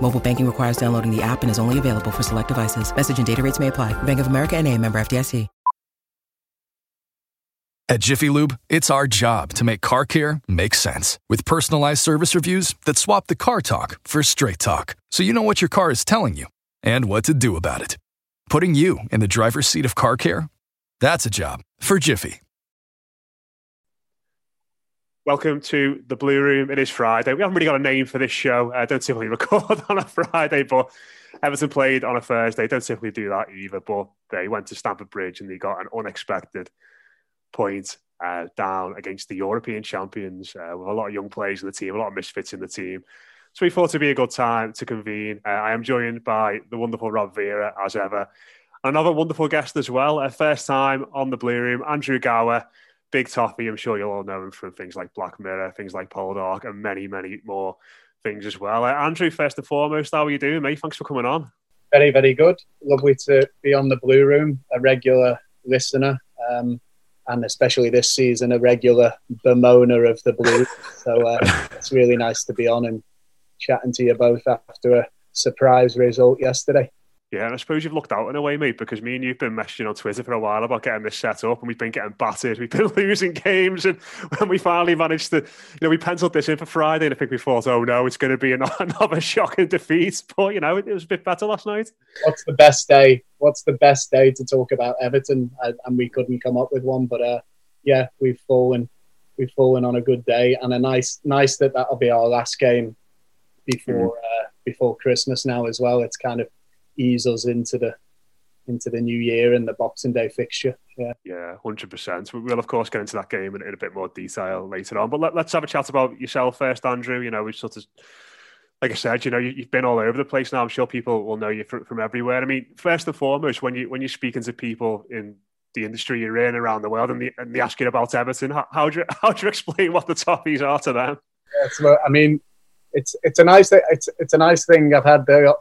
Mobile banking requires downloading the app and is only available for select devices. Message and data rates may apply. Bank of America and a member FDIC. At Jiffy Lube, it's our job to make car care make sense. With personalized service reviews that swap the car talk for straight talk. So you know what your car is telling you and what to do about it. Putting you in the driver's seat of car care? That's a job for Jiffy. Welcome to the Blue Room. It is Friday. We haven't really got a name for this show. I uh, don't typically record on a Friday, but Everton played on a Thursday. Don't typically do that either, but they went to Stamford Bridge and they got an unexpected point uh, down against the European champions uh, with a lot of young players in the team, a lot of misfits in the team. So we thought it'd be a good time to convene. Uh, I am joined by the wonderful Rob Vera, as ever. Another wonderful guest as well. Uh, first time on the Blue Room, Andrew Gower big toffee. I'm sure you'll all know him from things like Black Mirror, things like Poldark, and many, many more things as well. Uh, Andrew, first and foremost, how are you doing, mate? Thanks for coming on. Very, very good. Lovely to be on the Blue Room, a regular listener, um, and especially this season, a regular bemoaner of the Blue. so uh, it's really nice to be on and chatting to you both after a surprise result yesterday. Yeah, and I suppose you've looked out in a way, mate, because me and you've been messaging on Twitter for a while about getting this set up, and we've been getting battered. We've been losing games, and when we finally managed to, you know, we penciled this in for Friday, and I think we thought, oh no, it's going to be another shocking defeat. But you know, it was a bit better last night. What's the best day? What's the best day to talk about Everton? And we couldn't come up with one, but uh, yeah, we've fallen, we've fallen on a good day, and a nice, nice that that'll be our last game before mm. uh, before Christmas now as well. It's kind of ease us into the into the new year and the Boxing Day fixture. Yeah, yeah, hundred percent. We will of course get into that game in, in a bit more detail later on. But let, us have a chat about yourself first, Andrew. You know, we sort of. Like I said, you know, you, have been all over the place now. I'm sure people will know you from, from everywhere. I mean, first and foremost, when you when you're speaking to people in the industry you're in around the world, and, the, and they ask you about Everton, how, how do you how do you explain what the Toffees are to them? Yeah, I mean, it's it's a nice it's it's a nice thing. I've had the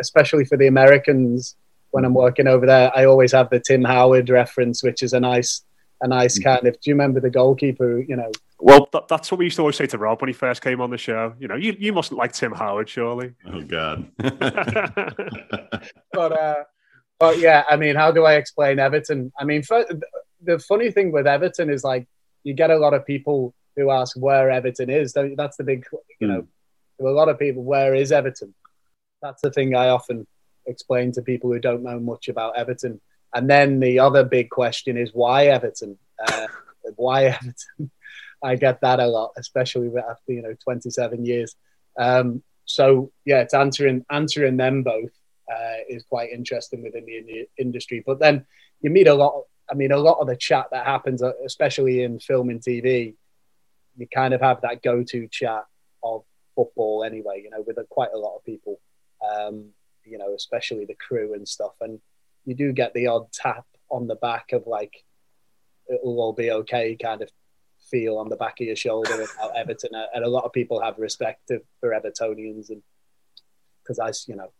especially for the Americans when I'm working over there, I always have the Tim Howard reference, which is a nice, a nice mm. kind of. Do you remember the goalkeeper? You know. Well, that, that's what we used to always say to Rob when he first came on the show. You know, you, you mustn't like Tim Howard, surely. Oh God. but uh, but yeah, I mean, how do I explain Everton? I mean, for, the funny thing with Everton is like you get a lot of people who ask where Everton is. That's the big, you know, mm. a lot of people. Where is Everton? That's the thing I often explain to people who don't know much about Everton. And then the other big question is why Everton? Uh, why Everton? I get that a lot, especially after you know 27 years. Um, so yeah, it's answering answering them both uh, is quite interesting within the industry. But then you meet a lot. I mean, a lot of the chat that happens, uh, especially in film and TV, you kind of have that go-to chat of football anyway. You know, with a, quite a lot of people um, you know, especially the crew and stuff. And you do get the odd tap on the back of like, it'll all be okay kind of feel on the back of your shoulder about Everton. And a lot of people have respect for Evertonians. And because I, you know,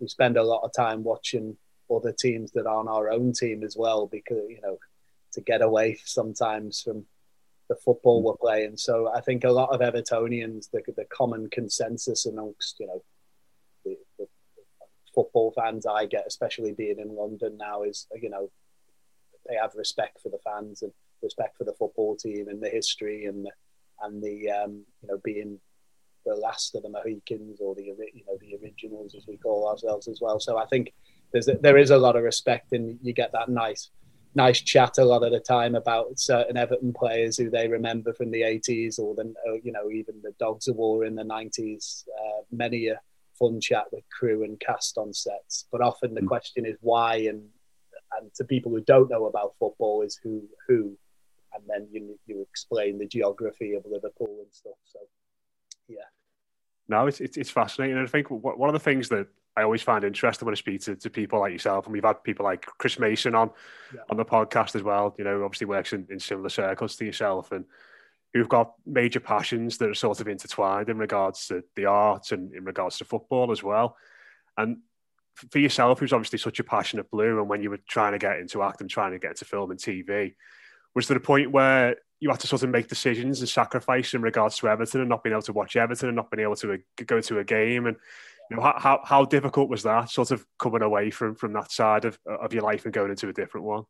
we spend a lot of time watching other teams that aren't our own team as well, because, you know, to get away sometimes from the football we're playing. So I think a lot of Evertonians, the, the common consensus amongst you know football fans I get, especially being in London now, is you know they have respect for the fans and respect for the football team and the history and the, and the um, you know being the last of the Mohicans or the you know the originals as we call ourselves as well. So I think there's a, there is a lot of respect and you get that nice nice chat a lot of the time about certain Everton players who they remember from the 80s or the you know even the Dogs of War in the 90s. Uh, many a fun chat with crew and cast on sets, but often the mm. question is why and and to people who don't know about football is who who, and then you you explain the geography of Liverpool and stuff. So yeah. No, it's, it's, it's fascinating. And I think one of the things that I always find interesting when I speak to, to people like yourself, and we've had people like Chris Mason on yeah. on the podcast as well. You know, obviously works in, in similar circles to yourself, and who've got major passions that are sort of intertwined in regards to the art and in regards to football as well. And for yourself, who's obviously such a passionate blue, and when you were trying to get into acting, trying to get into film and TV, was there a point where you had to sort of make decisions and sacrifice in regards to Everton and not being able to watch Everton and not being able to uh, go to a game and you know, how, how difficult was that sort of coming away from from that side of, of your life and going into a different one?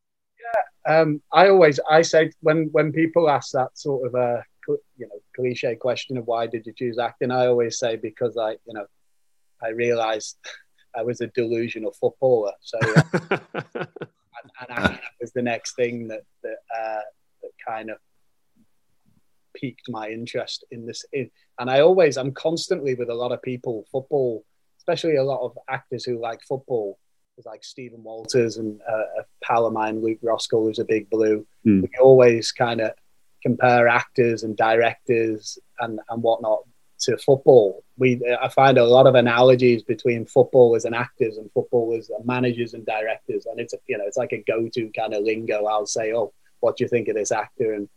Um, I always I say when when people ask that sort of a you know cliche question of why did you choose acting, I always say because I you know I realised I was a delusional footballer, so uh, and, and acting was the next thing that that uh, that kind of piqued my interest in this. In, and I always, I'm constantly with a lot of people, football, especially a lot of actors who like football, like Stephen Walters and uh, a pal of mine, Luke Roskell, who's a big blue. Mm. We always kind of compare actors and directors and, and whatnot to football. We I find a lot of analogies between footballers and actors and footballers and managers and directors, and it's you know it's like a go-to kind of lingo. I'll say, "Oh, what do you think of this actor?" and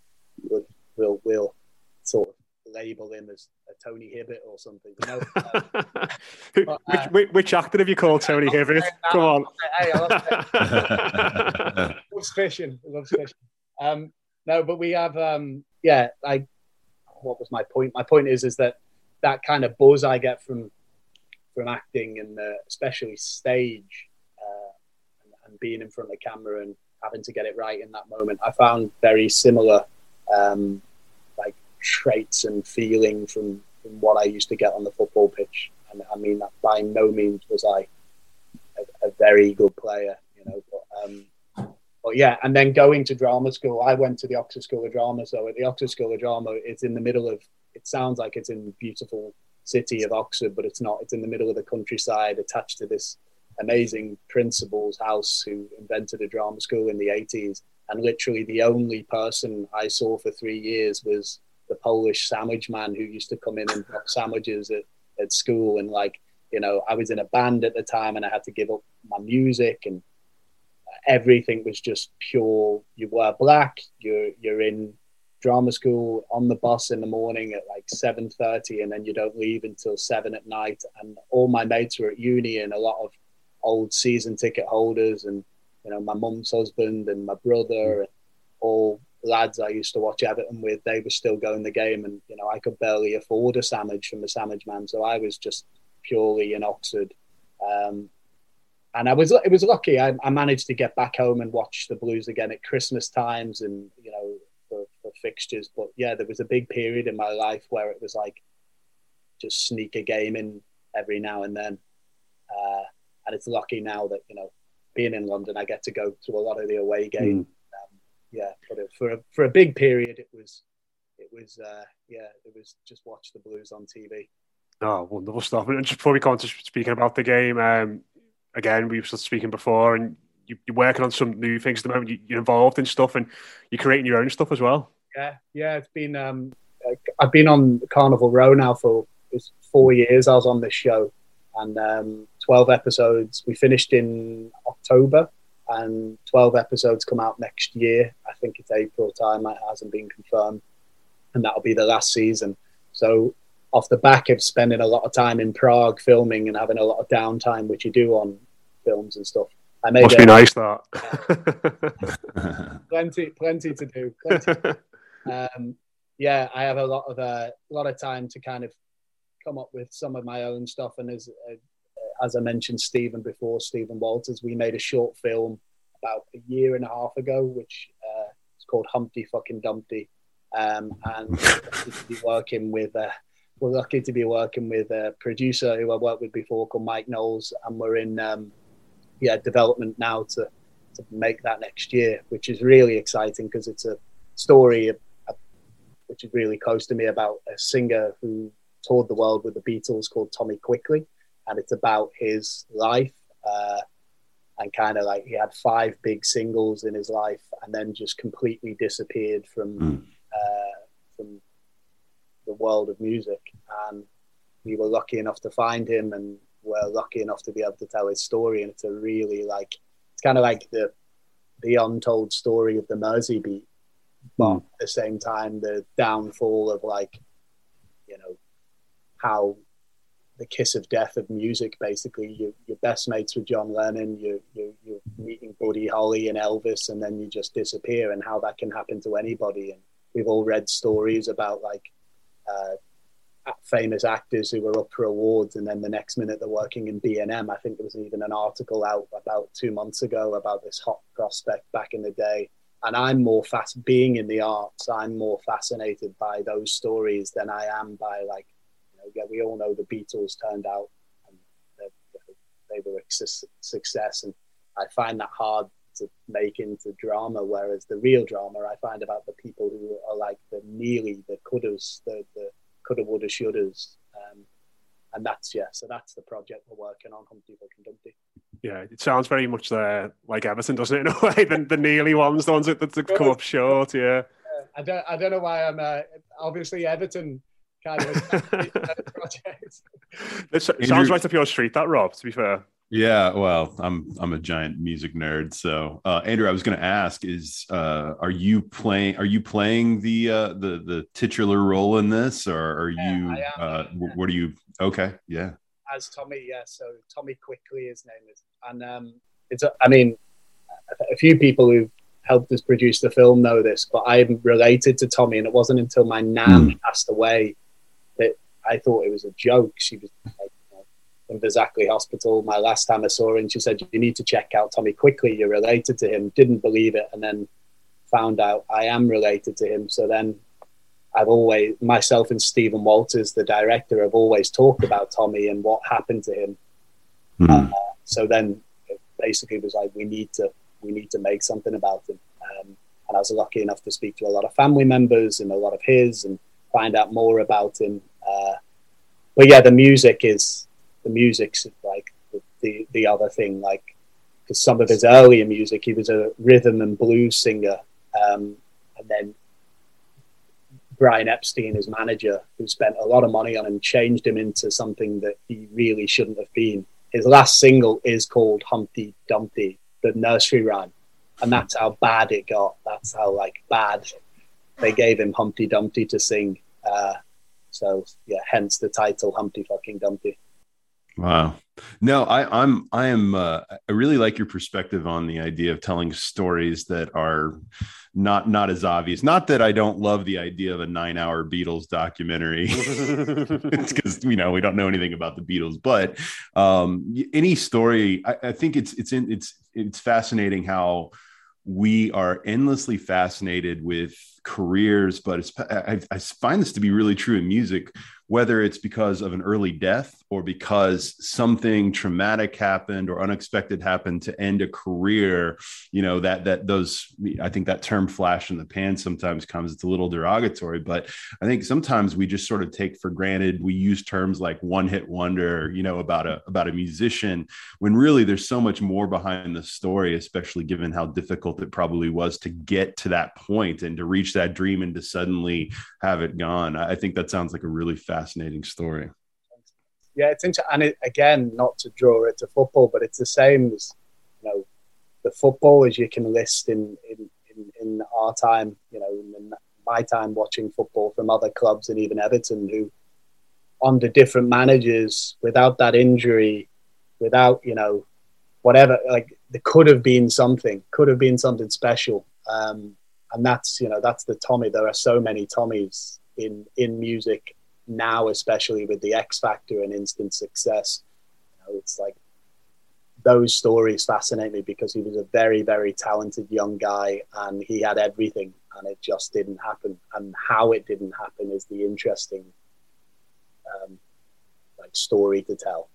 we'll we'll, we'll sort of label him as a Tony Hibbert or something. You know? but, uh, which, which, actor have you called Tony Hibbert? Come on. Hey, I love, loves fishing. Loves fishing. Um, no, but we have, um, yeah, like, what was my point? My point is, is that that kind of buzz I get from from acting and uh, especially stage uh, and, and, being in front of the camera and having to get it right in that moment, I found very similar um, traits and feeling from, from what I used to get on the football pitch. And I mean that by no means was I a, a very good player, you know. But, um, but yeah, and then going to drama school, I went to the Oxford School of Drama. So at the Oxford School of Drama, it's in the middle of. It sounds like it's in beautiful city of Oxford, but it's not. It's in the middle of the countryside, attached to this amazing principal's house who invented a drama school in the 80s. And literally, the only person I saw for three years was the Polish sandwich man who used to come in and drop sandwiches at, at school. And like, you know, I was in a band at the time and I had to give up my music and everything was just pure. You wear black, you're, you're in drama school on the bus in the morning at like 7.30 and then you don't leave until 7 at night and all my mates were at uni and a lot of old season ticket holders and you know my mum's husband and my brother mm. all lads I used to watch Everton with, they were still going the game, and you know I could barely afford a sandwich from the sandwich man, so I was just purely in Oxford. Um, and I was it was lucky. I, I, managed to get back home and watch the Blues again at Christmas times, and you know for, for fixtures. But yeah, there was a big period in my life where it was like just sneak a game in every now and then. Uh, and it's lucky now that you know being in London, I get to go to a lot of the away games. Mm yeah, but for a, for a big period, it was it was uh, yeah, it was just watch the Blues on TV. Oh, wonderful stuff! And just before we come on to speaking about the game, um, again, we were speaking before, and you, are working on some new things at the moment. You, are involved in stuff, and you're creating your own stuff as well. Yeah, yeah. It's been um, I've been on Carnival Row now for it's four years. I was on this show, and um, twelve episodes. We finished in October, and 12 episodes come out next year. I think it's April time. It hasn't been confirmed, and that'll be the last season. So, off the back of spending a lot of time in Prague filming and having a lot of downtime, which you do on films and stuff, I made Must it, be nice that. plenty, plenty to do. Plenty. um, yeah, I have a lot of uh, a lot of time to kind of come up with some of my own stuff. And as uh, as I mentioned, Stephen before, Stephen Walters, we made a short film about a year and a half ago, which uh, is called Humpty Fucking Dumpty, um, and we're lucky to be working with. Uh, we're lucky to be working with a producer who I worked with before called Mike Knowles, and we're in um, yeah development now to to make that next year, which is really exciting because it's a story of, of, which is really close to me about a singer who toured the world with the Beatles called Tommy Quickly, and it's about his life uh, and kind of like he had five big singles in his life and then just completely disappeared from Mm. uh, from the world of music. And we were lucky enough to find him, and we're lucky enough to be able to tell his story. And it's a really like it's kind of like the the untold story of the Mersey beat, but at the same time the downfall of like you know how the kiss of death of music basically. You, your best mates with john lennon you, you, you're meeting buddy holly and elvis and then you just disappear and how that can happen to anybody. And we've all read stories about like uh, famous actors who were up for awards and then the next minute they're working in b&m i think there was even an article out about two months ago about this hot prospect back in the day. And i'm more fast being in the arts i'm more fascinated by those stories than i am by like yeah, we all know the Beatles turned out and they, they were a success, and I find that hard to make into drama. Whereas the real drama, I find about the people who are like the nearly the couldas, the the coulda, woulda, shouldas, um, and that's yeah. So that's the project we're working on, Humpty Fucking Dumpty. Yeah, it sounds very much uh, like Everton, doesn't it? In a way, the, the nearly ones, the ones that, that come up short. Yeah. I don't I don't know why I'm uh, obviously Everton kind of project. It sounds right up your street, that Rob. To be fair. Yeah, well, I'm I'm a giant music nerd. So, uh, Andrew, I was going to ask: Is uh, are you playing? Are you playing the uh, the the titular role in this, or are Yeah, you? Am, uh, yeah. What are you? Okay, yeah. as Tommy, yeah. So Tommy Quickly, his name is, and um, it's. A, I mean, a, a few people who helped us produce the film know this, but I'm related to Tommy, and it wasn't until my nan passed away that I thought it was a joke. She was like, you know, in Fazakerley Hospital. My last time I saw her, and she said, "You need to check out Tommy Quickly. You're related to him." Didn't believe it, and then found out I am related to him. So then I've always, myself and Stephen Walters, the director, have always talked about Tommy and what happened to him. Hmm. So then it basically was like, we need to, we need to make something about him. Um, and I was lucky enough to speak to a lot of family members and a lot of his and find out more about him. Uh, but yeah, the music is, the music's like the, the, the other thing, like, because some of his earlier music, he was a rhythm and blues singer. Um, and then Brian Epstein, his manager, who spent a lot of money on him, changed him into something that he really shouldn't have been. His last single is called Humpty Dumpty, the nursery rhyme, and that's how bad it got. That's how like bad they gave him Humpty Dumpty to sing. Uh, so yeah, hence the title Humpty Fucking Dumpty. Wow. No, I, I'm I am uh, I really like your perspective on the idea of telling stories that are not not as obvious. Not that I don't love the idea of a nine hour Beatles documentary. because you know we don't know anything about the Beatles, but um, any story, I, I think it's it's in, it's it's fascinating how we are endlessly fascinated with careers, but I, I find this to be really true in music, whether it's because of an early death or because something traumatic happened or unexpected happened to end a career. You know that that those I think that term "flash in the pan" sometimes comes. It's a little derogatory, but I think sometimes we just sort of take for granted. We use terms like "one-hit wonder," you know, about a about a musician, when really there's so much more behind the story, especially given how difficult it probably was to get to that point and to reach that dream and to suddenly have it gone. I think that sounds like a really fascinating story. Yeah, it's interesting. And it, again, not to draw it to football, but it's the same as, you know, the football as you can list in, in, in, in our time, you know, in my time watching football from other clubs and even Everton, who under different managers, without that injury, without, you know, whatever, like there could have been something, could have been something special. Um, and that's you know that's the Tommy. There are so many Tommies in in music now, especially with the X Factor and instant success. You know, it's like those stories fascinate me because he was a very very talented young guy and he had everything and it just didn't happen. And how it didn't happen is the interesting um, like story to tell.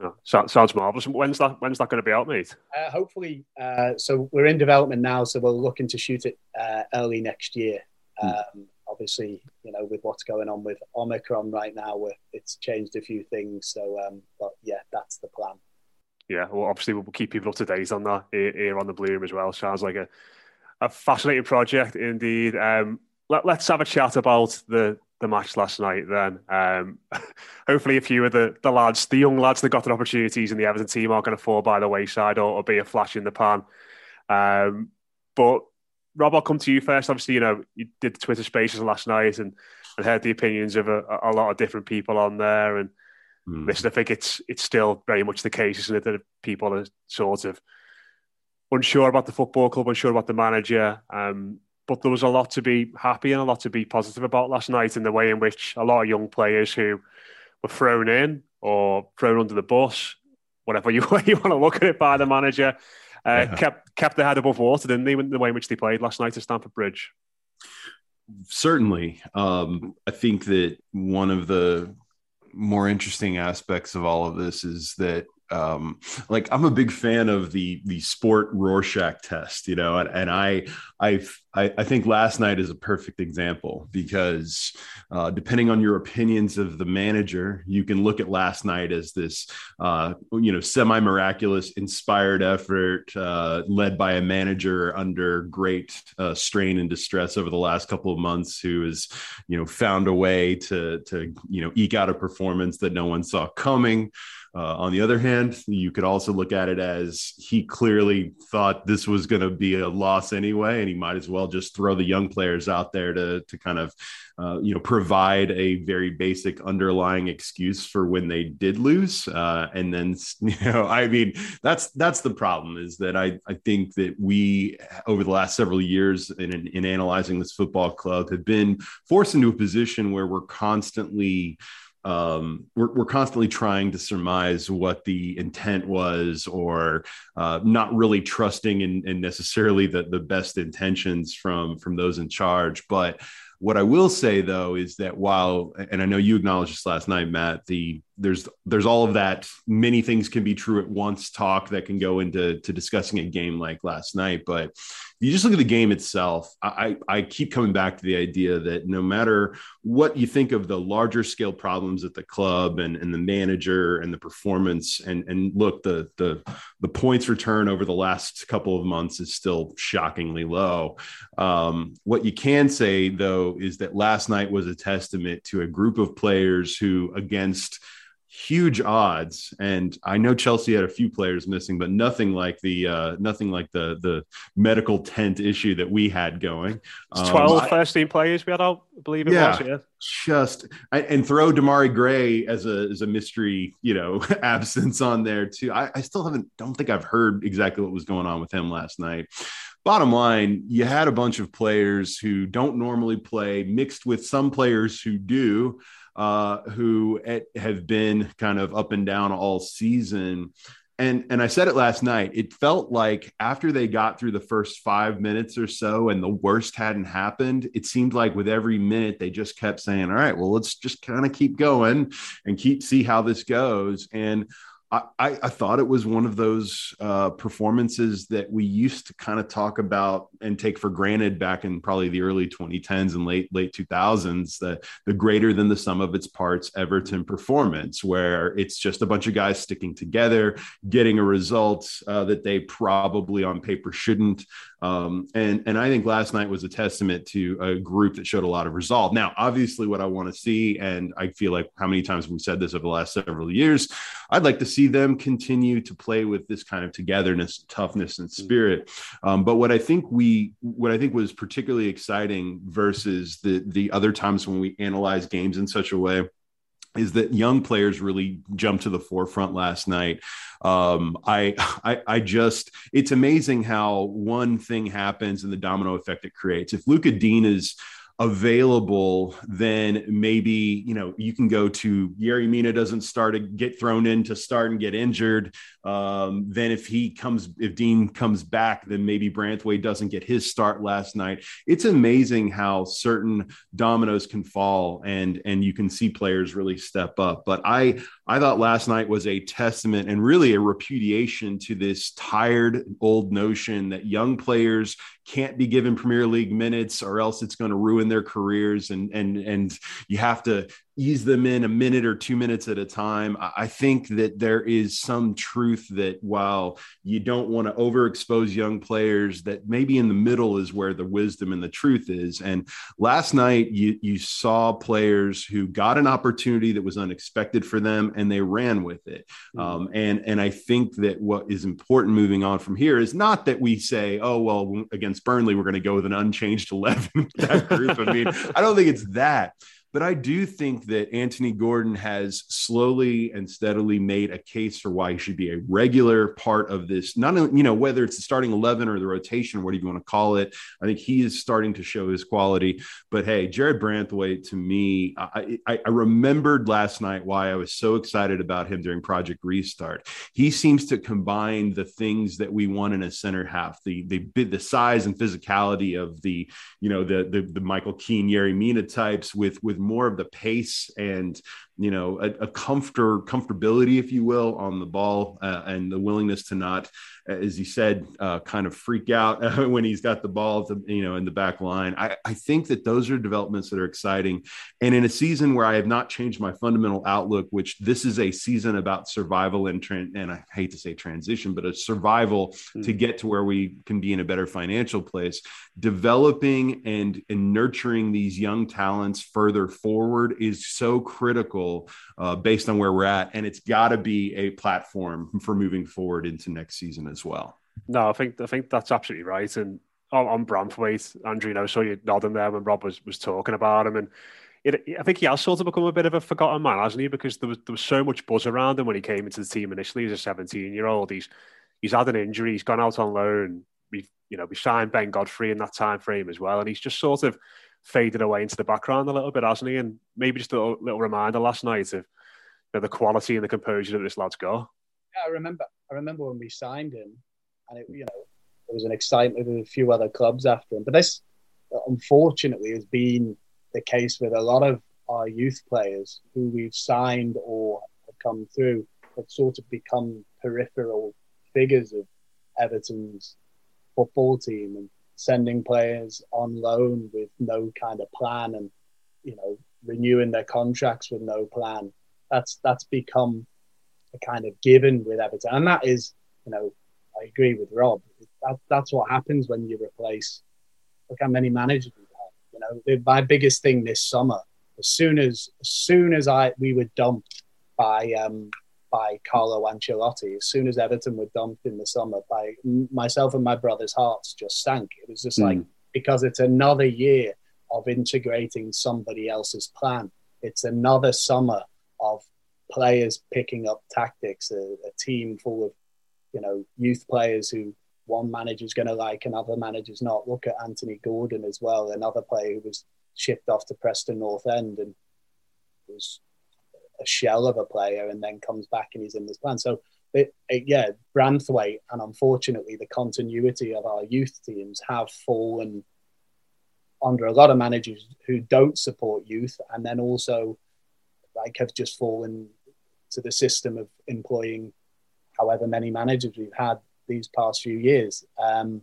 Oh, sounds marvelous. When's that? When's that going to be out, mate? Uh, hopefully, uh, so we're in development now, so we're looking to shoot it uh, early next year. Hmm. Um, obviously, you know, with what's going on with Omicron right now, it's changed a few things. So, um, but yeah, that's the plan. Yeah, well, obviously, we'll keep people up to date on that here on the Blue Room as well. Sounds like a, a fascinating project indeed. Um, let, us have a chat about the the match last night then. Um, hopefully, a few of the, the lads, the young lads that got their opportunities in the Everton team aren't going to fall by the wayside or, or, be a flash in the pan. Um, but Rob, I'll come to you first. Obviously, you know, you did the Twitter spaces last night and, and heard the opinions of a, a lot of different people on there. And mm. listen, I think it's it's still very much the case, isn't it, that people are sort of unsure about the football club, unsure about the manager. Um, but there was a lot to be happy and a lot to be positive about last night in the way in which a lot of young players who were thrown in or thrown under the bus, whatever you, you want to look at it by the manager, uh, yeah. kept kept their head above water, didn't they, in the way in which they played last night at Stamford Bridge? Certainly. Um, I think that one of the more interesting aspects of all of this is that um like i'm a big fan of the the sport rorschach test you know and, and i i i think last night is a perfect example because uh, depending on your opinions of the manager you can look at last night as this uh, you know semi miraculous inspired effort uh, led by a manager under great uh, strain and distress over the last couple of months who has you know found a way to to you know eke out a performance that no one saw coming. Uh, on the other hand, you could also look at it as he clearly thought this was going to be a loss anyway, and he might as well just throw the young players out there to to kind of, uh, you know, provide a very basic underlying excuse for when they did lose. Uh, and then, you know, I mean, that's that's the problem is that I I think that we over the last several years in in analyzing this football club have been forced into a position where we're constantly um, we're, we're constantly trying to surmise what the intent was or uh, not really trusting in, in necessarily the, the best intentions from from those in charge. But what I will say though is that while, and I know you acknowledged this last night, Matt, the there's there's all of that many things can be true at once talk that can go into to discussing a game like last night. But you just look at the game itself, I, I keep coming back to the idea that no matter what you think of the larger scale problems at the club and, and the manager and the performance, and and look, the the the points return over the last couple of months is still shockingly low. Um, what you can say though is that last night was a testament to a group of players who against huge odds. And i know chelsea had a few players missing but nothing like the uh nothing like the the medical tent issue that we had going. Um, 12 first team players we had out I believe it yeah, was yeah just I, and throw Demarai Gray as a as a mystery you know absence on there too. I, I still haven't don't think i've heard exactly what was going on with him last night. Bottom line, you had a bunch of players who don't normally play, mixed with some players who do uh, who have been kind of up and down all season. And, and I said it last night. It felt like after they got through the first five minutes or so and the worst hadn't happened, it seemed like with every minute they just kept saying, All right, well, let's just kind of keep going and keep see how this goes. And I, I, thought it was one of those uh, performances that we used to kind of talk about and take for granted back in probably the early 2010s and late late 2000s that the greater than the sum of its parts Everton performance, where it's just a bunch of guys sticking together, getting a result uh, that they probably on paper shouldn't, um, and and I think last night was a testament to a group that showed a lot of resolve. Now, obviously, what I want to see, and I feel like how many times we've said this over the last several years, I'd like to see them continue to play with this kind of togetherness, toughness, and spirit. Um, but what I think we, what I think was particularly exciting versus the the other times when we analyze games in such a way is that young players really jumped to the forefront last night. Um, I, I, I just, it's amazing how one thing happens and the domino effect it creates. If Lucas Digne is available, then maybe you know you can go to Yerry Mina doesn't start to get thrown in to start and get injured. Um, then if he comes, if Digne comes back, then maybe Branthwaite doesn't get his start last night. It's amazing how certain dominoes can fall, and and you can see players really step up. But I I thought last night was a testament and really a repudiation to this tired old notion that young players can't be given Premier League minutes or else it's going to ruin their careers and and and you have to ease them in a minute or two minutes at a time. I think that there is some truth that while you don't want to overexpose young players, that maybe in the middle is where the wisdom and the truth is. And last night, you, you saw players who got an opportunity that was unexpected for them and they ran with it. Mm-hmm. Um, and, and I think that what is important moving on from here is not that we say, oh, well, against Burnley, we're going to go with an unchanged 11 that group. I mean, I don't think it's that. But I do think that Anthony Gordon has slowly and steadily made a case for why he should be a regular part of this. Not, you know, whether it's the starting 11 or the rotation, whatever you want to call it. I think he is starting to show his quality. But hey, Jarrad Branthwaite, to me, I, I, I remembered last night why I was so excited about him during Project Restart. He seems to combine the things that we want in a center half the the the size and physicality of the you know the the, the Michael Keane, Yerry Mina types with with more of the pace and you know a, a comfort comfortability if you will on the ball uh, and the willingness to not as you said uh, kind of freak out when he's got the ball to, you know in the back line I, I think that those are developments that are exciting and in a season where i have not changed my fundamental outlook which this is a season about survival and and i hate to say transition but a survival mm. to get to where we can be in a better financial place developing and, and nurturing these young talents further forward is so critical uh, based on where we're at. And it's got to be a platform for moving forward into next season as well. No, I think I think that's absolutely right. And on, on Branthwaite, Andrew, you know, saw you nodding there when Rob was, was talking about him. And it, I think he has sort of become a bit of a forgotten man, hasn't he? Because there was there was so much buzz around him when he came into the team initially as a 17 year old. He's he's had an injury, he's gone out on loan. We've you know we signed Ben Godfrey in that time frame as well, and he's just sort of faded away into the background a little bit, hasn't he? And maybe just a little, little reminder last night of you know, the quality and the composure that this lad's got. Yeah, I remember. I remember when we signed him, and it, you know, there was an excitement with a few other clubs after him. But this, unfortunately, has been the case with a lot of our youth players who we've signed or have come through have sort of become peripheral figures of Everton's football team. And sending players on loan with no kind of plan and you know renewing their contracts with no plan. That's that's become a kind of given with Everton, and that is you know I agree with Rob. That, that's what happens when you replace. Look how many managers we've had. You know, my biggest thing this summer, as soon as as soon as I we were dumped by um, by Carlo Ancelotti. As soon as Everton were dumped in the summer, by myself and my brother's hearts just sank. It was just mm. like because it's another year of integrating somebody else's plan. It's another summer of players picking up tactics. A, a team full of you know youth players who one manager's going to like, another manager's not. Look at Anthony Gordon as well, another player who was shipped off to Preston North End and was a shell of a player and then comes back and he's in this plan. So, it, it, yeah, Branthwaite and unfortunately the continuity of our youth teams have fallen under a lot of managers who don't support youth and then also like have just fallen to the system of employing however many managers we've had these past few years. Um,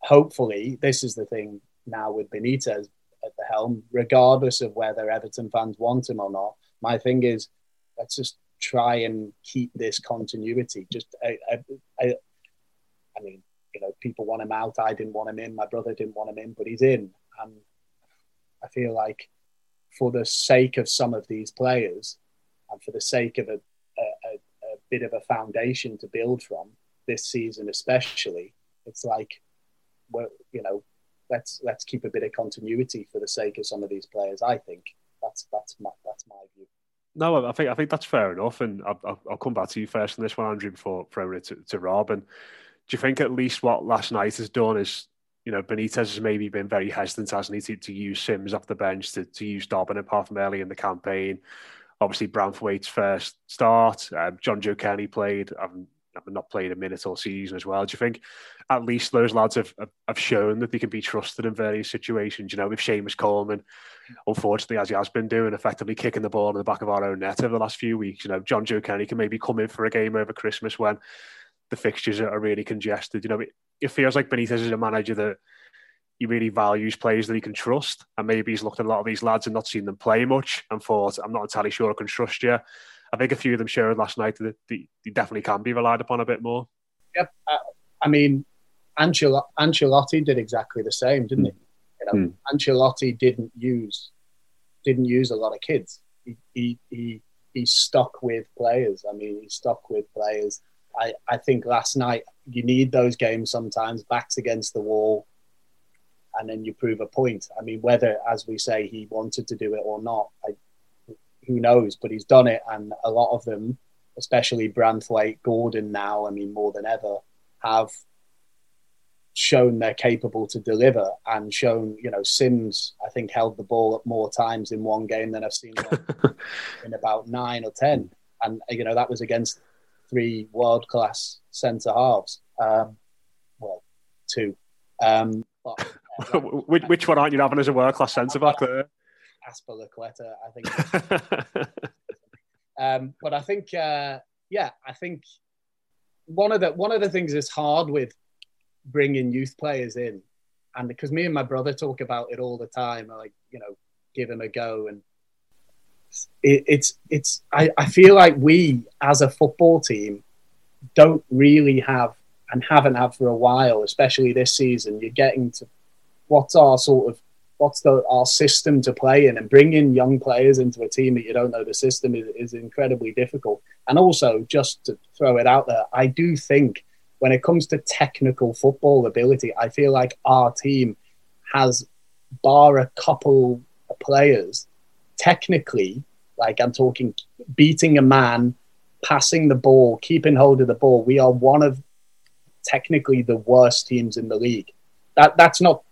hopefully, this is the thing now with Benitez at the helm, regardless of whether Everton fans want him or not, my thing is let's just try and keep this continuity. Just I, I, I, I mean, you know, people want him out. I didn't want him in. My brother didn't want him in, but he's in, and I feel like for the sake of some of these players, and for the sake of a, a, a bit of a foundation to build from this season, especially, it's like, well, you know, let's let's keep a bit of continuity for the sake of some of these players. I think that's that's my that's my view. No, I think I think that's fair enough, and I'll, I'll come back to you first on this one, Andrew, before throwing it to, to Rob. And do you think at least what last night has done is, you know, Benitez has maybe been very hesitant, hasn't he, to, to use Simms off the bench, to, to use Dobbin apart from early in the campaign. Obviously, Branthwaite's first start. Um, Jonjoe Kenny played. I've not played a minute all season as well. Do you think at least those lads have, have shown that they can be trusted in various situations? You know, with Seamus Coleman, unfortunately, as he has been doing, effectively kicking the ball in the back of our own net over the last few weeks. You know, Jonjoe Kenny can maybe come in for a game over Christmas when the fixtures are really congested. You know, it, it feels like Benitez is a manager that he really values players that he can trust. And maybe he's looked at a lot of these lads and not seen them play much and thought, I'm not entirely sure I can trust you. I think a few of them showed last night that they, they definitely can be relied upon a bit more. Yep. I, I mean, Ancel- Ancelotti did exactly the same, didn't mm. he? You know, mm. Ancelotti didn't use didn't use a lot of kids. He, he, he, he stuck with players. I mean, he stuck with players. I, I think last night you need those games sometimes, backs against the wall, and then you prove a point. I mean, whether, as we say, he wanted to do it or not, I, who knows? But he's done it, and a lot of them, especially Branthwaite, Gordon, now, I mean, more than ever, have shown they're capable to deliver and shown, you know, Simms, I think, held the ball up more times in one game than I've seen in about nine or 10. And, you know, that was against three world class centre halves. Um, well, two. Um, but which, which one aren't you having as a world class centre back there? Azpilicueta, I think. um, but I think, uh, yeah, I think one of the one of the things that's hard with bringing youth players in, and because me and my brother talk about it all the time, like you know, give him a go, and it, it's it's. I, I feel like we as a football team don't really have and haven't had for a while, especially this season. You're getting to what's our sort of what's the our system to play in and bringing young players into a team that you don't know the system is, is incredibly difficult. And also just to throw it out there i do think when it comes to technical football ability i feel like our team has bar a couple of players technically like i'm talking beating a man passing the ball keeping hold of the ball we are one of technically the worst teams in the league. That that's not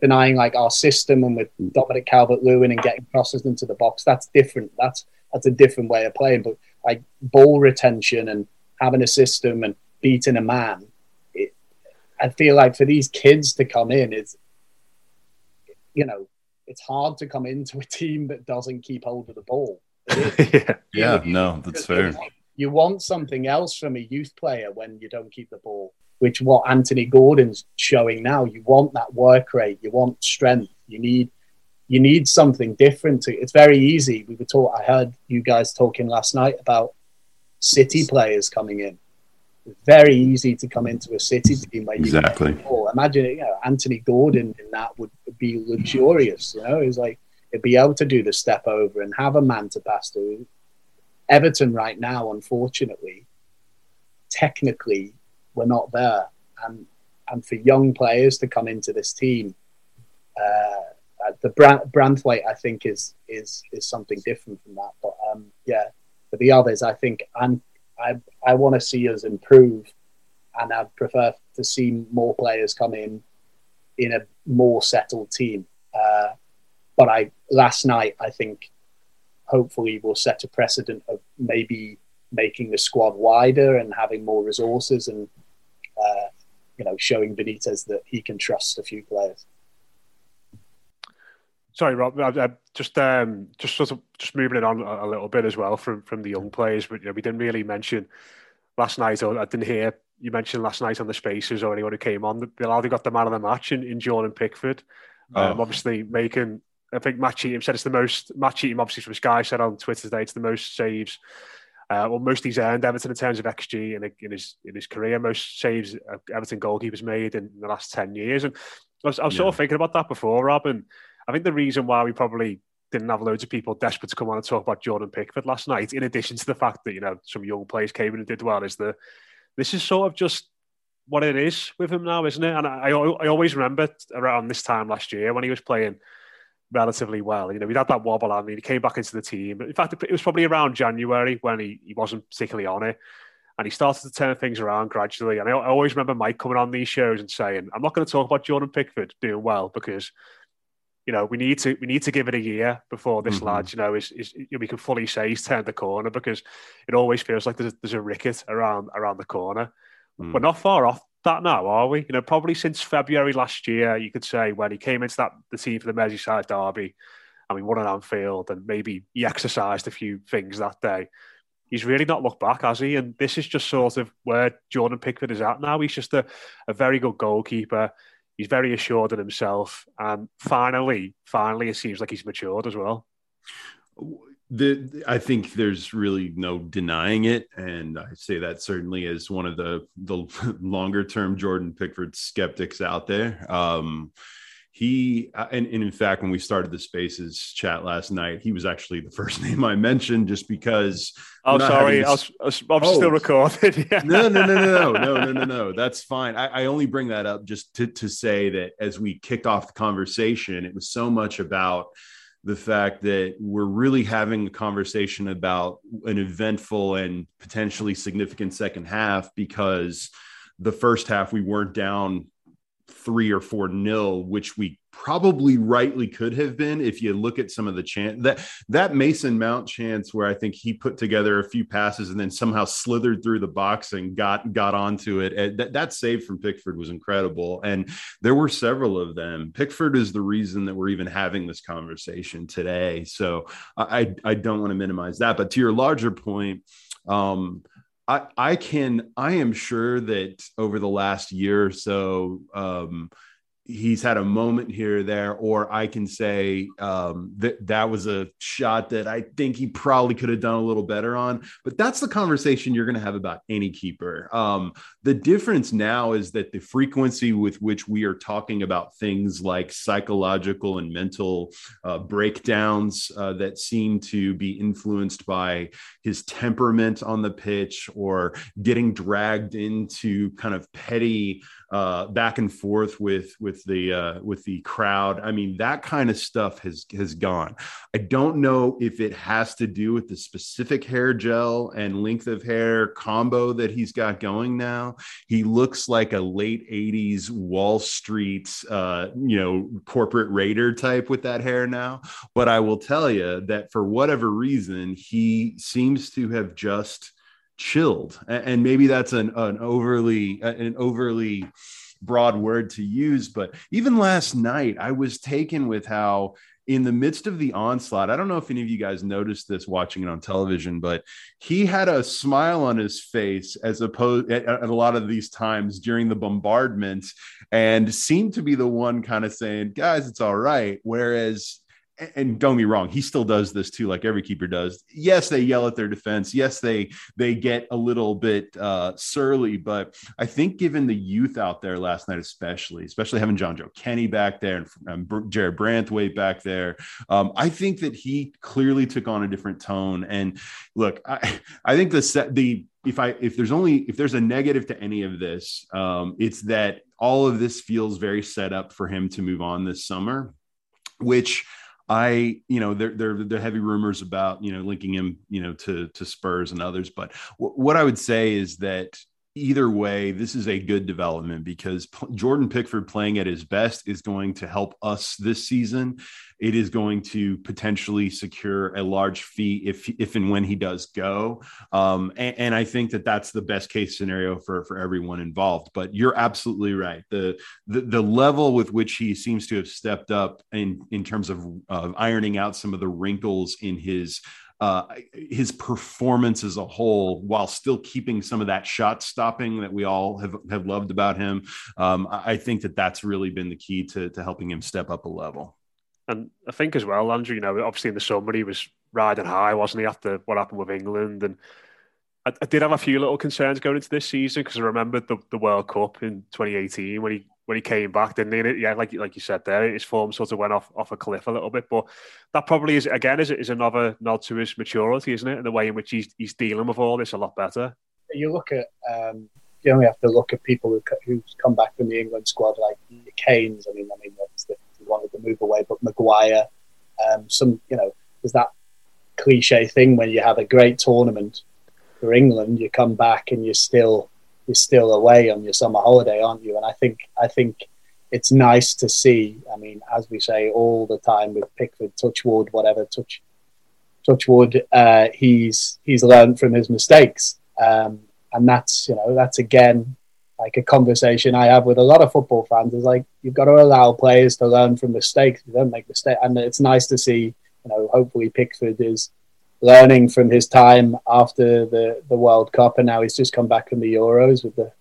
denying like our system and with hmm. Dominic Calvert Lewin and getting crosses into the box. That's different. That's that's a different way of playing. But like ball retention and having a system and beating a man, it, I feel like for these kids to come in, it's you know, it's hard to come into a team that doesn't keep hold of the ball. yeah, yeah, no, that's fair. You want something else from a youth player when you don't keep the ball which what Anthony Gordon's showing now. You want that work rate, you want strength, you need you need something different. To, it's very easy. We were taught. I heard you guys talking last night about City players coming in. Very easy to come into a City team where you exactly. Imagine, you know, Anthony Gordon in that would be luxurious. You know, he's like he'd be able to do the step over and have a man to pass to. Everton right now, unfortunately, technically were not there. And and for young players to come into this team, uh, uh the brand Branthwaite I think is is is something different from that. But um, yeah, for the others, I think and I I want to see us improve, and I'd prefer to see more players come in in a more settled team. Uh, but I last night I think hopefully will set a precedent of maybe making the squad wider and having more resources and uh, you know, showing Benitez that he can trust a few players. Sorry, Rob. I, just um, just sort of just moving it on a, little bit as well from from the young players, but you know, we didn't really mention last night, or I didn't hear you mentioned last night on the Spaces or anyone who came on. They either got the man of the match in, in Jordan Pickford, um, oh. obviously making. I think Matt Cheatham said it's the most. Matt Cheatham, obviously from Sky, said on Twitter today it's the most saves uh, well, most he's earned Everton in terms of XG in, in his in his career. Most saves uh, Everton goalkeepers made in the last ten years, and I was, I was yeah. sort of thinking about that before, Rob. And I think the reason why we probably didn't have loads of people desperate to come on and talk about Jordan Pickford last night, in addition to the fact that you know some young players came in and did well, is that this is sort of just what it is with him now, isn't it? And I, I always remember around this time last year when he was playing relatively well. You know, he'd had that wobble and then he came back into the team. In fact, it was probably around January when he, he wasn't particularly on it. And he started to turn things around gradually. And I, I always remember Mike coming on these shows and saying, I'm not going to talk about Jordan Pickford doing well because you know, we need to we need to give it a year before this mm-hmm. lad, you know, is, is we can fully say he's turned the corner because it always feels like there's, there's a ricket around around the corner. Mm. We're not far off that now, are we? You know, probably since February last year, you could say when he came into that the team for the Merseyside derby, and we won at Anfield, and maybe he exercised a few things that day. He's really not looked back, has he? And this is just sort of where Jordan Pickford is at now. He's just a, a very good goalkeeper he's very assured in himself, and finally, finally, it seems like he's matured as well. The, I think there's really no denying it, and I say that certainly as one of the the longer term Jordan Pickford skeptics out there. Um, he uh, and, and, in fact when we started the spaces chat last night he was actually the first name i mentioned just because oh sorry I was, I was, I'm oh. still recorded. yeah. no no no no no no no no no that's fine I, I, only bring that up just to, to say that as we kicked off the conversation it was so much about the fact that we're really having a conversation about an eventful and potentially significant second half because the first half we weren't down three or four nil, which we probably rightly could have been if you look at some of the chance that that Mason Mount chance where I think he put together a few passes and then somehow slithered through the box and got got onto it. That, that save from Pickford was incredible, and there were several of them. Pickford is the reason that we're even having this conversation today. So I I don't want to minimize that, but to your larger point. Um, I, I can I am sure that over the last year or so, um, he's had a moment here or there, or I can say um, that that was a shot that I think he probably could have done a little better on. But that's the conversation you're going to have about any keeper. Um, the difference now is that the frequency with which we are talking about things like psychological and mental uh, breakdowns uh, that seem to be influenced by his temperament on the pitch or getting dragged into kind of petty uh, back and forth with with the uh, with the crowd. I mean, that kind of stuff has has gone. I don't know if it has to do with the specific hair gel and length of hair combo that he's got going now. He looks like a late '80s Wall Street, uh, you know, corporate raider type with that hair now. But I will tell you that for whatever reason, he seems to have just chilled. And maybe that's an, an overly an overly broad word to use but even last night i was taken with how in the midst of the onslaught i don't know if any of you guys noticed this watching it on television but he had a smile on his face as opposed at, at a lot of these times during the bombardment and seemed to be the one kind of saying guys it's all right. Whereas and don't be wrong, he still does this too, like every keeper does. Yes, they yell at their defense. Yes, they they get a little bit uh, surly, but I think given the youth out there last night, especially, especially having Jonjoe Kenny back there and Jarrad Branthwaite back there, um, I think that he clearly took on a different tone. And look, I I think the set the if I if there's only if there's a negative to any of this, um, it's that all of this feels very set up for him to move on this summer, which I, you know, there, there, there are heavy rumors about, you know, linking him, you know, to, to Spurs and others. But w- what I would say is that either way, this is a good development because P- Jordan Pickford playing at his best is going to help us this season. It is going to potentially secure a large fee if, if and when he does go. Um, and, and, I think that that's the best case scenario for, for everyone involved. But you're absolutely right. The, the, the level with which he seems to have stepped up in, in terms of uh, ironing out some of the wrinkles in his uh, his performance as a whole, while still keeping some of that shot stopping that we all have, have loved about him. Um, I think that that's really been the key to, to helping him step up a level. And I think as well, Andrew, you know, obviously in the summer he was riding high, wasn't he, after what happened with England? And I, I did have a few little concerns going into this season because I remembered the, the World Cup in 2018 when he when he came back, didn't he? Yeah, like like you said there, his form sort of went off off a cliff a little bit. But that probably is again is is another nod to his maturity, isn't it? And the way in which he's he's dealing with all this a lot better. You look at um, you only have to look at people who who's come back from the England squad like Kane's. I mean, I mean, that's the, he wanted to move away, but Maguire, Um, some, you know, there's that cliche thing when you have a great tournament for England, you come back and you're still you're still away on your summer holiday, aren't you? And I think I think it's nice to see. I mean, as we say all the time with Pickford, touchwood, whatever, touch touchwood, uh, he's he's learned from his mistakes, um, and that's you know that's again like a conversation I have with a lot of football fans is like you've got to allow players to learn from mistakes. You don't make mistakes, and it's nice to see. You know, hopefully Pickford is learning from his time after the, the World Cup, and now he's just come back from the Euros with the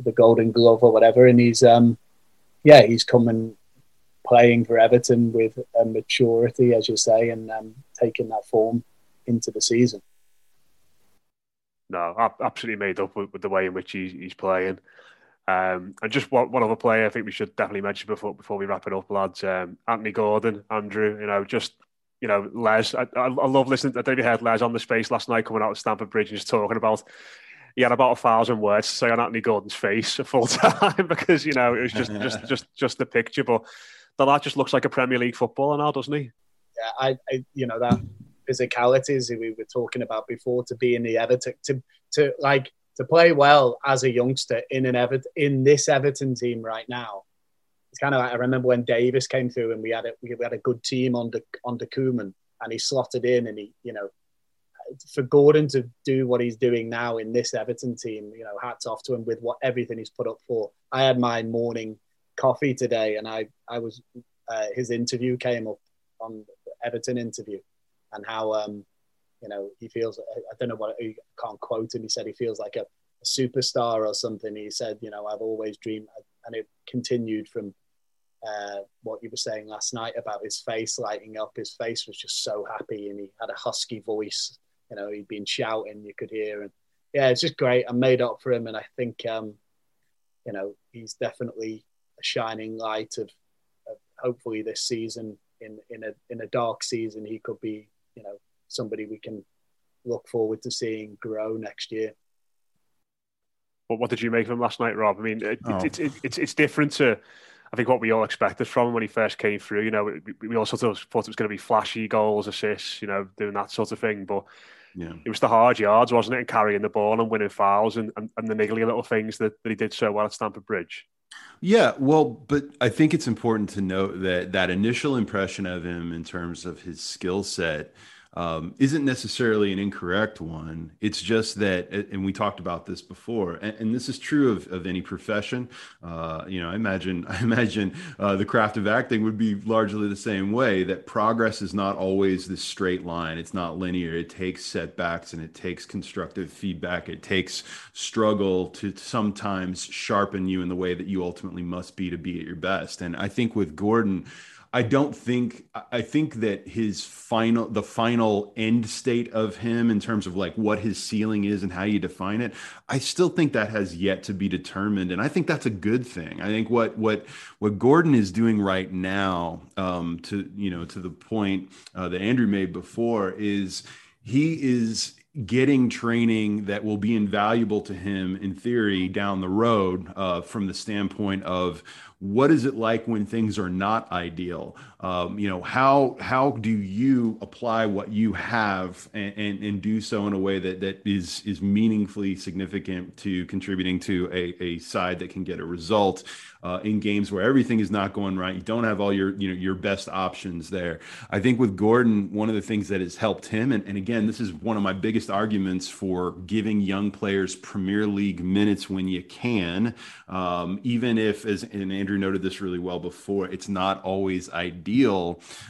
the Golden Glove or whatever, and he's um yeah he's coming playing for Everton with a maturity, as you say, and um, taking that form into the season. No, absolutely made up with, with the way in which he's, he's playing. Um, and just one, one other player I think we should definitely mention before before we wrap it up, lads. Um, Anthony Gordon, Andrew. You know, just you know, Les. I, I, love listening. I we heard Les on the space last night coming out of Stamford Bridge and just talking about. He had about a thousand words to say on Anthony Gordon's face full time because you know it was just just just just the picture. But the lad just looks like a Premier League footballer now, doesn't he? Yeah, I, I you know that physicalities we were talking about before to be in the Everton to to like to play well as a youngster in an Everton in this Everton team right now it's kind of like I remember when Davies came through and we had a we had a good team under under Koeman and he slotted in and he you know for Gordon to do what he's doing now in this Everton team, you know, hats off to him with what everything he's put up for. I had my morning coffee today, and I I was uh, his interview came up on Everton interview, and how um you know he feels I, don't know what I can't quote him. He said he feels like a, a superstar or something. He said you know I've always dreamed, and it continued from uh, what you were saying last night about his face lighting up. His face was just so happy, and he had a husky voice. You know, he'd been shouting, you could hear, and yeah, it's just great. I made up for him, and I think um, you know he's definitely a shining light of, of, hopefully this season. In in a in a dark season, he could be you know somebody we can look forward to seeing grow next year. What, what did you make of him last night, Rob? I mean, it, oh. it, it, it's it's different to I think what we all expected from him when he first came through. You know, we, we all sort of thought it was going to be flashy goals, assists, you know, doing that sort of thing. But yeah. it was the hard yards, wasn't it? And carrying the ball and winning fouls and, and, and the niggly little things that, that he did so well at Stamford Bridge. Yeah, well, but I think it's important to note that that initial impression of him in terms of his skill set um, isn't necessarily an incorrect one. It's just that, and we talked about this before, and, and this is true of, of any profession. Uh, you know, I imagine, I imagine uh, the craft of acting would be largely the same way. That progress is not always this straight line. It's not linear. It takes setbacks and it takes constructive feedback. It takes struggle to sometimes sharpen you in the way that you ultimately must be to be at your best. And I think with Gordon I don't think I think that his final the final end state of him in terms of like what his ceiling is and how you define it, I still think that has yet to be determined, and I think that's a good thing. I think what what what Gordon is doing right now, um, to you know to the point uh, that Andrew made before, is he is getting training that will be invaluable to him in theory down the road uh, from the standpoint of what is it like when things are not ideal um, you know how how do you apply what you have and, and, and, do so in a way that that is is meaningfully significant to contributing to a, a side that can get a result uh, in games where everything is not going right. You don't have all your you know your best options there. I think with Gordon, one of the things that has helped him, and, and again, this is one of my biggest arguments for giving young players Premier League minutes when you can, um, even if, as and Andrew noted this really well before, it's not always ideal.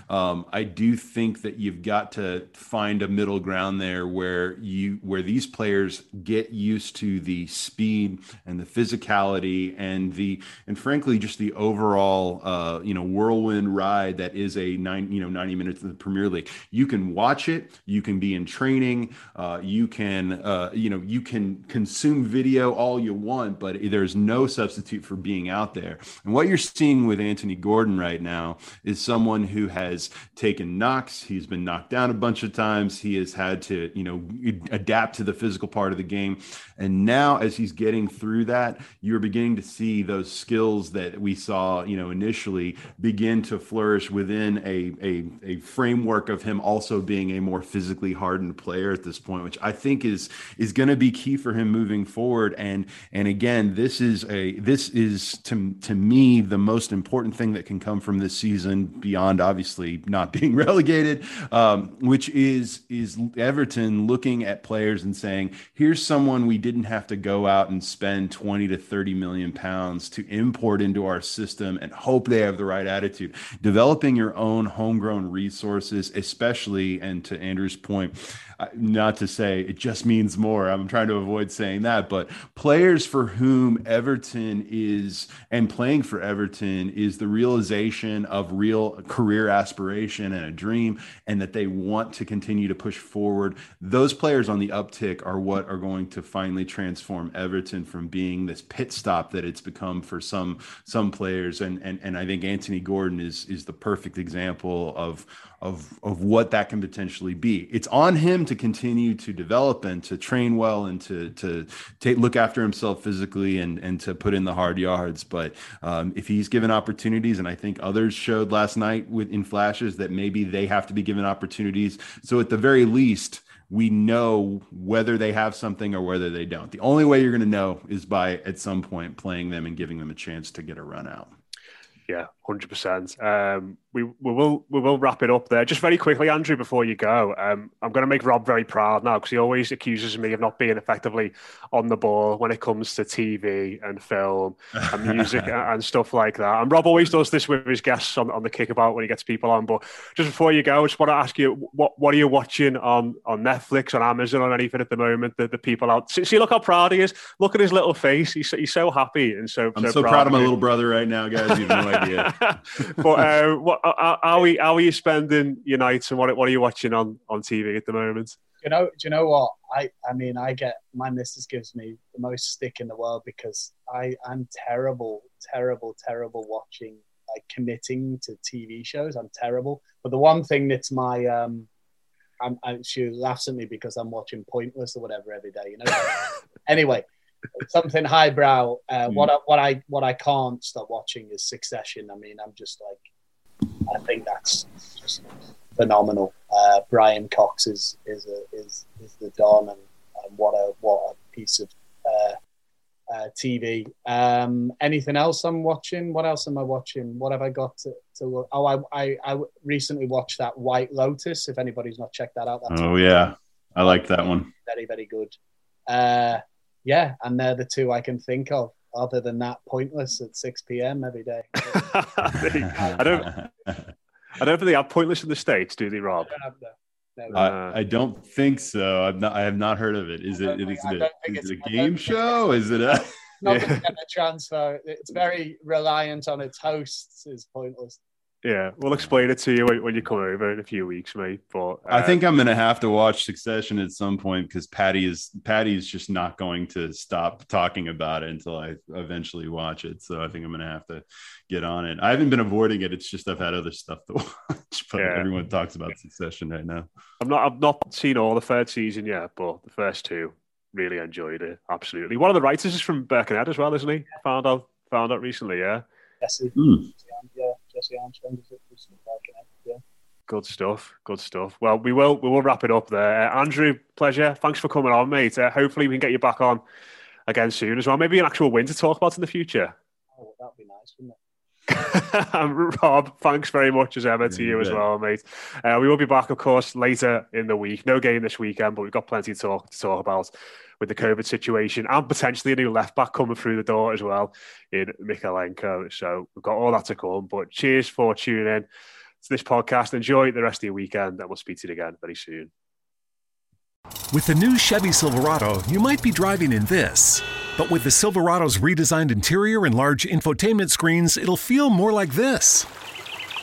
Um, I do think that you've got to find a middle ground there where you where these players get used to the speed and the physicality and the and frankly, just the overall, uh, you know, whirlwind ride that is a nine, you know, 90 minutes of the Premier League. You can watch it. You can be in training. Uh, you can, uh, you know, you can consume video all you want, but there's no substitute for being out there. And what you're seeing with Anthony Gordon right now is someone who has taken knocks. He's been knocked down a bunch of times. He has had to, you know, adapt to the physical part of the game. And now, as he's getting through that, you're beginning to see those skills that we saw, you know, initially begin to flourish within a, a, a framework of him also being a more physically hardened player at this point, which I think is is going to be key for him moving forward. And and again, this is a this is to to me the most important thing that can come from this season beyond obviously not being relegated, um, which is is Everton looking at players and saying, here's someone we didn't have to go out and spend 20 to 30 million pounds to import into our system and hope they have the right attitude. Developing your own homegrown resources, especially, and to Andrew's point, not to say it just means more. I'm trying to avoid saying that, but players for whom Everton is and playing for Everton is the realization of real career aspiration and a dream, and that they want to continue to push forward. Those players on the uptick are what are going to finally transform Everton from being this pit stop that it's become for some some players. And and and I think Anthony Gordon is is the perfect example of of of what that can potentially be. It's on him to continue to develop and to train well and to to take look after himself physically and and to put in the hard yards. But um, if he's given opportunities, and I think others showed last night with in flashes that maybe they have to be given opportunities. So at the very least we know whether they have something or whether they don't. The only way you're going to know is by at some point playing them and giving them a chance to get a run out. Yeah, hundred um, percent. We we will we will wrap it up there. Just very quickly, Andrew, before you go, um, I'm going to make Rob very proud now because he always accuses me of not being effectively on the ball when it comes to TV and film and music and stuff like that. And Rob always does this with his guests on, on the kickabout when he gets people on. But just before you go, I just want to ask you what what are you watching on on Netflix, on Amazon, on anything at the moment? The, the people out. See, see, look how proud he is. Look at his little face. He's he's so happy and so. I'm so, so proud, proud of my little brother right now, guys. You have no idea. but uh, what, how, how, are we, how are you spending your nights and what, what are you watching on, on TV at the moment? You know, do you know what? I, I mean, I get my missus gives me the most stick in the world because I, I'm terrible, terrible, terrible watching, like committing to TV shows. I'm terrible. But the one thing that's my, um, I'm, I, she laughs at me because I'm watching Pointless or whatever every day. You know. anyway, something highbrow. Uh, mm. What I, what I what I can't stop watching is Succession. I mean, I'm just like, I think that's just phenomenal. Uh, Brian Cox is is a, is is the Don, and, and what a what a piece of uh, uh, TV. Um, anything else I'm watching? What else am I watching? What have I got to, to look? Oh, I, I, I recently watched that White Lotus. If anybody's not checked that out, that's oh yeah, I like that one. Very very good. Uh, yeah, and they're the two I can think of. Other than that, pointless at six p.m. every day. I don't. I don't think they have pointless in the states, do they, Rob? No, no. I, uh, I, don't think so. I've not. I have not heard of it. Is it? Is it, a, is it a game show? Is it a? Not yeah. a transfer. It's very reliant on its hosts. Is pointless. Yeah, we'll explain it to you when, when you come over in a few weeks, mate. But uh, I think I'm gonna have to watch Succession at some point because Patty is Patty is just not going to stop talking about it until I eventually watch it. So I think I'm gonna have to get on it. I haven't been avoiding it. It's just I've had other stuff to watch, but yeah. everyone talks about Succession right now. I'm not. I've not seen all the third season yet, but the first two really enjoyed it. Absolutely. One of the writers is from Birkenhead as well, isn't he? Found out. Found out recently. Yeah. Yes. Mm. Yeah. Jesse Armstrong is Yeah. Good stuff. Good stuff. Well, we will we will wrap it up there. Uh, Andrew, pleasure. Thanks for coming on, mate. Uh, hopefully, we can get you back on again soon as well. Maybe an actual win to talk about in the future. Oh, that'd be nice, wouldn't it? Rob, thanks very much as ever to you as well, mate. Uh, we will be back, of course, later in the week. No game this weekend, but we've got plenty to talk to talk about with the COVID situation and potentially a new left back coming through the door as well in Mykolenko. So we've got all that to come. But cheers for tuning in to this podcast. Enjoy the rest of your weekend, and we'll speak to you again very soon. With the new Chevy Silverado, you might be driving in this. But with the Silverado's redesigned interior and large infotainment screens, it'll feel more like this.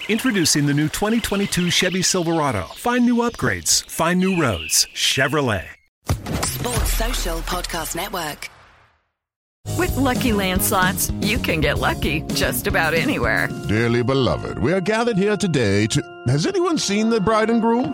Introducing the new 2022 Chevy Silverado. Find new upgrades, find new roads. Chevrolet. Sports Social Podcast Network. With Lucky Land slots, you can get lucky just about anywhere. Dearly beloved, we are gathered here today to. Has anyone seen the bride and groom?